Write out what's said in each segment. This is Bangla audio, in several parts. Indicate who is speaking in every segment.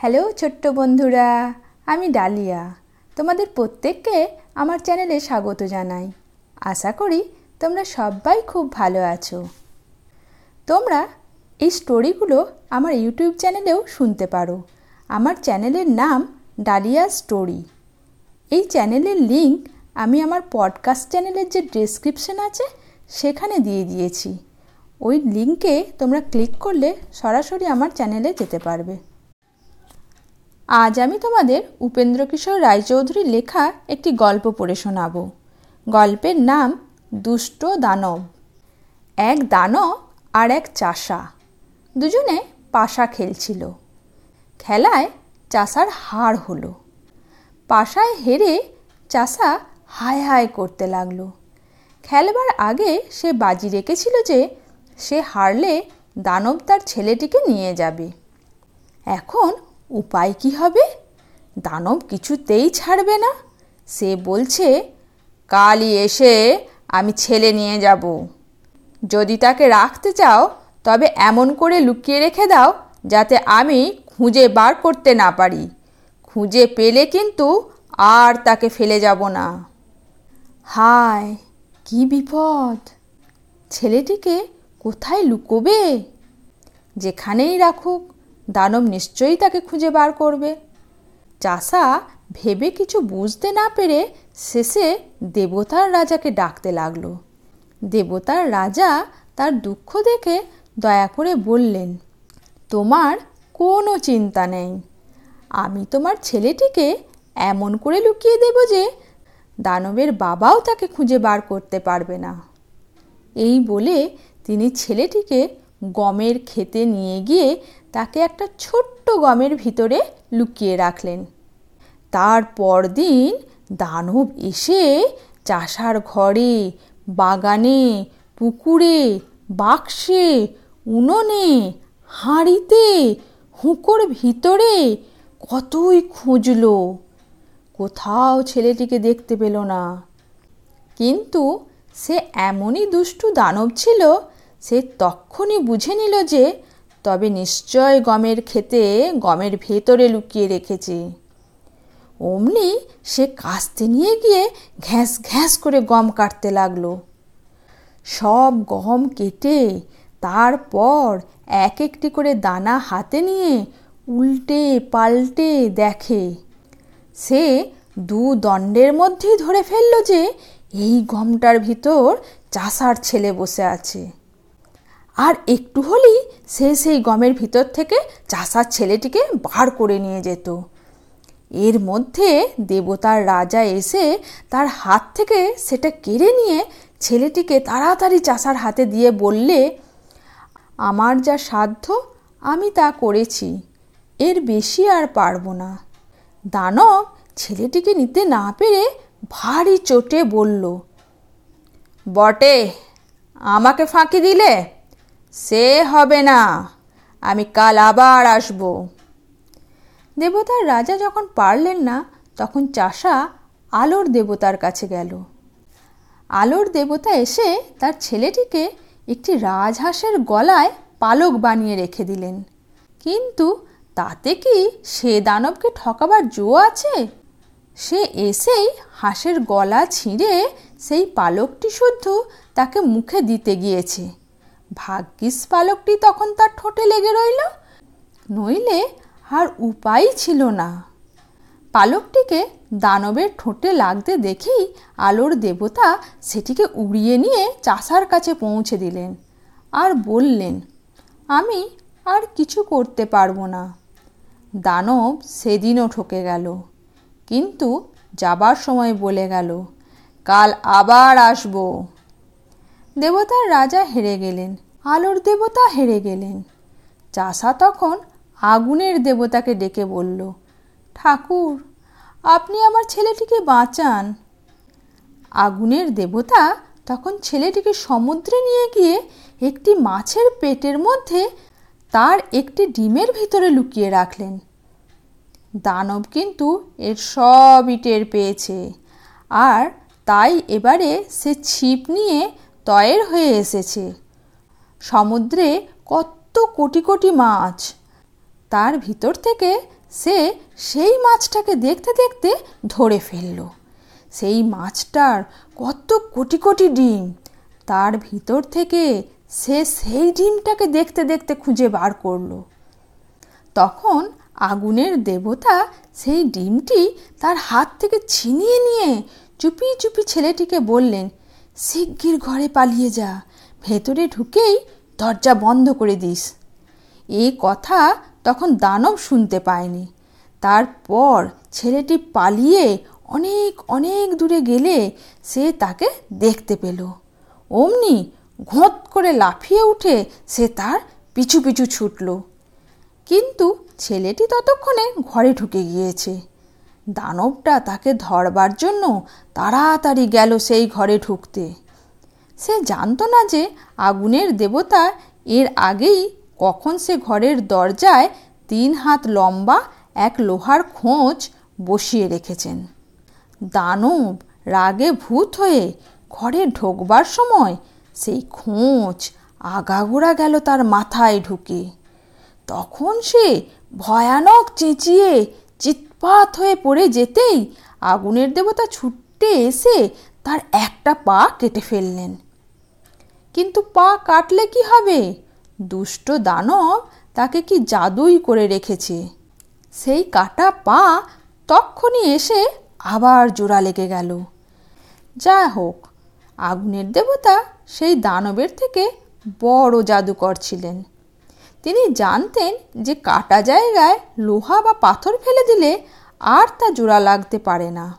Speaker 1: হ্যালো ছোট্ট বন্ধুরা, আমি ডালিয়া। তোমাদের প্রত্যেককে আমার চ্যানেলে স্বাগত জানাই। আশা করি তোমরা সবাই খুব ভালো আছো। তোমরা এই স্টোরিগুলো আমার ইউটিউব চ্যানেলেও শুনতে পারো। আমার চ্যানেলের নাম ডালিয়া স্টোরি। এই চ্যানেলের লিংক আমি আমার পডকাস্ট চ্যানেলের যে ডেসক্রিপশন আছে, সেখানে দিয়ে দিয়েছি। ওই লিঙ্কে তোমরা ক্লিক করলে সরাসরি আমার চ্যানেলে যেতে পারবে। আজ আমি তোমাদের উপেন্দ্র কিশোর রায়চৌধুরীর লেখা একটি গল্প পড়ে শোনাব। গল্পের নাম দুষ্ট দানব। এক দানব আর এক চাষা। দুজনে পাশা খেলছিল। খেলায় চাষার হার হলো। পাশায় হেরে চাষা হায় হায় করতে লাগল। খেলবার আগে সে বাজি রেখেছিল যে সে হারলে দানব তার ছেলেটিকে নিয়ে যাবে। এখন উপায় কি হবে? দানব কিছুতেই ছাড়বে না। সে বলছে, কালই এসে আমি ছেলে নিয়ে যাব। যদি তাকে রাখতে চাও, তবে এমন করে লুকিয়ে রেখে দাও যাতে আমি খুঁজে বার করতে না পারি। খুঁজে পেলে কিন্তু আর তাকে ফেলে যাব না। হায়, কি বিপদ! ছেলেটিকে কোথায় লুকোবে? যেখানেই রাখুক দানব নিশ্চয়ই তাকে খুঁজে বার করবে। চাষা ভেবে কিছু বুঝতে না পেরে শেষে দেবতার রাজাকে ডাকতে লাগল। দেবতার রাজা তার দুঃখ দেখে দয়া করে বললেন, তোমার কোনো চিন্তা নেই। আমি তোমার ছেলেটিকে এমন করে লুকিয়ে দেব যে দানবের বাবাও তাকে খুঁজে বার করতে পারবে না। এই বলে তিনি ছেলেটিকে গমের খেতে নিয়ে গিয়ে তাকে একটা ছোট্ট গমের ভিতরে লুকিয়ে রাখলেন। তার পরদিন দানব এসে চাষার ঘরে, বাগানে, পুকুরে, বাক্সে, উনোনে, হাঁড়িতে, হুঁকোর ভিতরে কতই খুঁজল। কোথাও ছেলেটিকে দেখতে পেল না। কিন্তু সে এমনই দুষ্টু দানব ছিল, সে তক্ষণই বুঝে নিল যে তবে নিশ্চয় গমের খেতে গমের ভেতরে লুকিয়ে রেখেছে। অমনি সে কাস্তে নিয়ে গিয়ে ঘ্যাস ঘ্যাস করে গম কাটতে লাগল। সব গম কেটে তারপর এক একটি করে দানা হাতে নিয়ে উল্টে পাল্টে দেখে। সে দু দণ্ডের মধ্যেই ধরে ফেলল যে এই গমটার ভিতর চাষার ছেলে বসে আছে। আর একটু হলেই সে সেই গমের ভিতর থেকে চাষার ছেলেটিকে বার করে নিয়ে যেত। এর মধ্যে দেবতার রাজা এসে তার হাত থেকে সেটা কেড়ে নিয়ে ছেলেটিকে তাড়াতাড়ি চাষার হাতে দিয়ে বললে, আমার যা সাধ্য, আমি তা করেছি, এর বেশি আর পারব না। দানব ছেলেটিকে নিতে না পেরে ভারী চোটে বলল, বটে, আমাকে ফাঁকি দিলে? সে হবে না। আমি কাল আবার আসব। দেবতার রাজা যখন পারলেন না, তখন চাষা আলোর দেবতার কাছে গেল। আলোর দেবতা এসে তার ছেলেটিকে একটি রাজহাঁসের গলায় পালক বানিয়ে রেখে দিলেন। কিন্তু তাতে কি সে দানবকে ঠকাবার জো আছে? সে এসেই হাঁসের গলা ছিঁড়ে সেই পালকটি শুদ্ধ তাকে মুখে দিতে গিয়েছে। ভাগ্যিস পালকটি তখন তার ঠোঁটে লেগে রইল। নইলে আর উপায় ছিল না। পালকটিকে দানবের ঠোঁটে লাগতে দেখেই আলোর দেবতা সেটিকে উড়িয়ে নিয়ে চাষার কাছে পৌঁছে দিলেন আর বললেন, আমি আর কিছু করতে পারব না। দানব সেদিনও ঠকে গেল, কিন্তু যাবার সময় বলে গেল, কাল আবার আসব। দেবতার রাজা হেরে গেলেন, আলোর দেবতা হেরে গেলেন। চাষা তখন আগুনের দেবতাকে ডেকে বলল, ঠাকুর, আপনি আমার ছেলেটিকে বাঁচান। আগুনের দেবতা তখন ছেলেটিকে সমুদ্রে নিয়ে গিয়ে একটি মাছের পেটের মধ্যে তার একটি ডিমের ভিতরে লুকিয়ে রাখলেন। দানব কিন্তু এর সবই টের পেয়েছে, আর তাই এবারে সে ছিপ নিয়ে তয়ের হয়ে এসেছে। সমুদ্রে কত কোটি কোটি মাছ। তার ভিতর থেকে সে সেই মাছটাকে দেখতে দেখতে ধরে ফেলল। সেই মাছটার কত কোটি কোটি ডিম। তার ভিতর থেকে সে সেই ডিমটাকে দেখতে দেখতে খুঁজে বার করল। তখন আগুনের দেবতা সেই ডিমটি তার হাত থেকে ছিনিয়ে নিয়ে চুপি চুপি ছেলেটিকে বললেন শিগগির ঘরে পালিয়ে যা। ভেতরে ঢুকেই দরজা বন্ধ করে দিস। এই কথা তখন দানব শুনতে পায়নি। তারপর ছেলেটি পালিয়ে অনেক অনেক দূরে গেলে সে তাকে দেখতে পেল। অমনি ঘোঁত করে লাফিয়ে উঠে সে তার পিছু পিছু ছুটল। কিন্তু ছেলেটি ততক্ষণে ঘরে ঢুকে গিয়েছে। দানবটা তাকে ধরবার জন্য তাড়াতাড়ি গেল সেই ঘরে ঢুকতে। সে জানতো না যে আগুনের দেবতা এর আগেই কখন সে ঘরের দরজায় তিন হাত লম্বা এক লোহার খোঁজ বসিয়ে রেখেছেন। দানব রাগে ভূত হয়ে ঘরে ঢোকবার সময় সেই খোঁজ আগাগোড়া গেল তার মাথায় ঢুকে। তখন সে ভয়ানক চেঁচিয়ে চিৎপাত হয়ে পড়ে যেতেই আগুনের দেবতা ছুটে এসে তার একটা পা কেটে ফেললেন। কিন্তু পা কাটলে কি হবে? দুষ্ট দানব তাকে কি জাদুই করে রেখেছে? সেই কাটা পা তক্ষণি এসে আবার জোড়া লেগে গেল। যা হোক, আগুনের দেবতা সেই দানবের থেকে বড় জাদুকর ছিলেন। তিনি জানতেন যে কাটা জায়গায় লোহা বা পাথর ফেলে দিলে আর তা জোড়া লাগতে পারে না।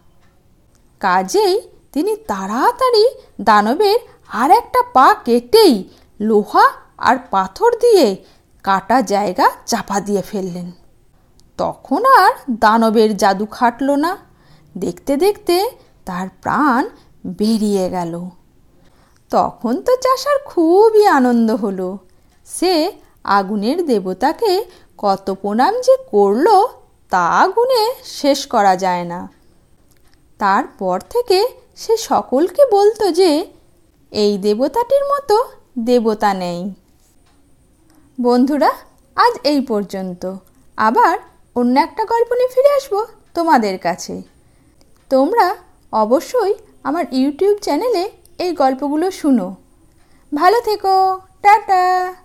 Speaker 1: কাজেই তিনি তাড়াতাড়ি দানবের আর একটা পা কেটেই লোহা আর পাথর দিয়ে কাটা জায়গা চাপা দিয়ে ফেললেন। তখন আর দানবের জাদু খাটল না। দেখতে দেখতে তার প্রাণ বেরিয়ে গেল। তখন তো চাষার খুবই আনন্দ হলো। সে আগুনের দেবতাকে কত প্রণাম যে করল, তা গুণে শেষ করা যায় না। তারপর থেকে সে সকলকে বলতো যে, এই দেবতাটির মতো দেবতা নেই। বন্ধুরা, আজ এই পর্যন্ত। আবার অন্য একটা গল্প নিয়ে ফিরে আসব তোমাদের কাছে। তোমরা অবশ্যই আমার ইউটিউব চ্যানেলে এই গল্পগুলো শুনো। ভালো থেকো, টাটা!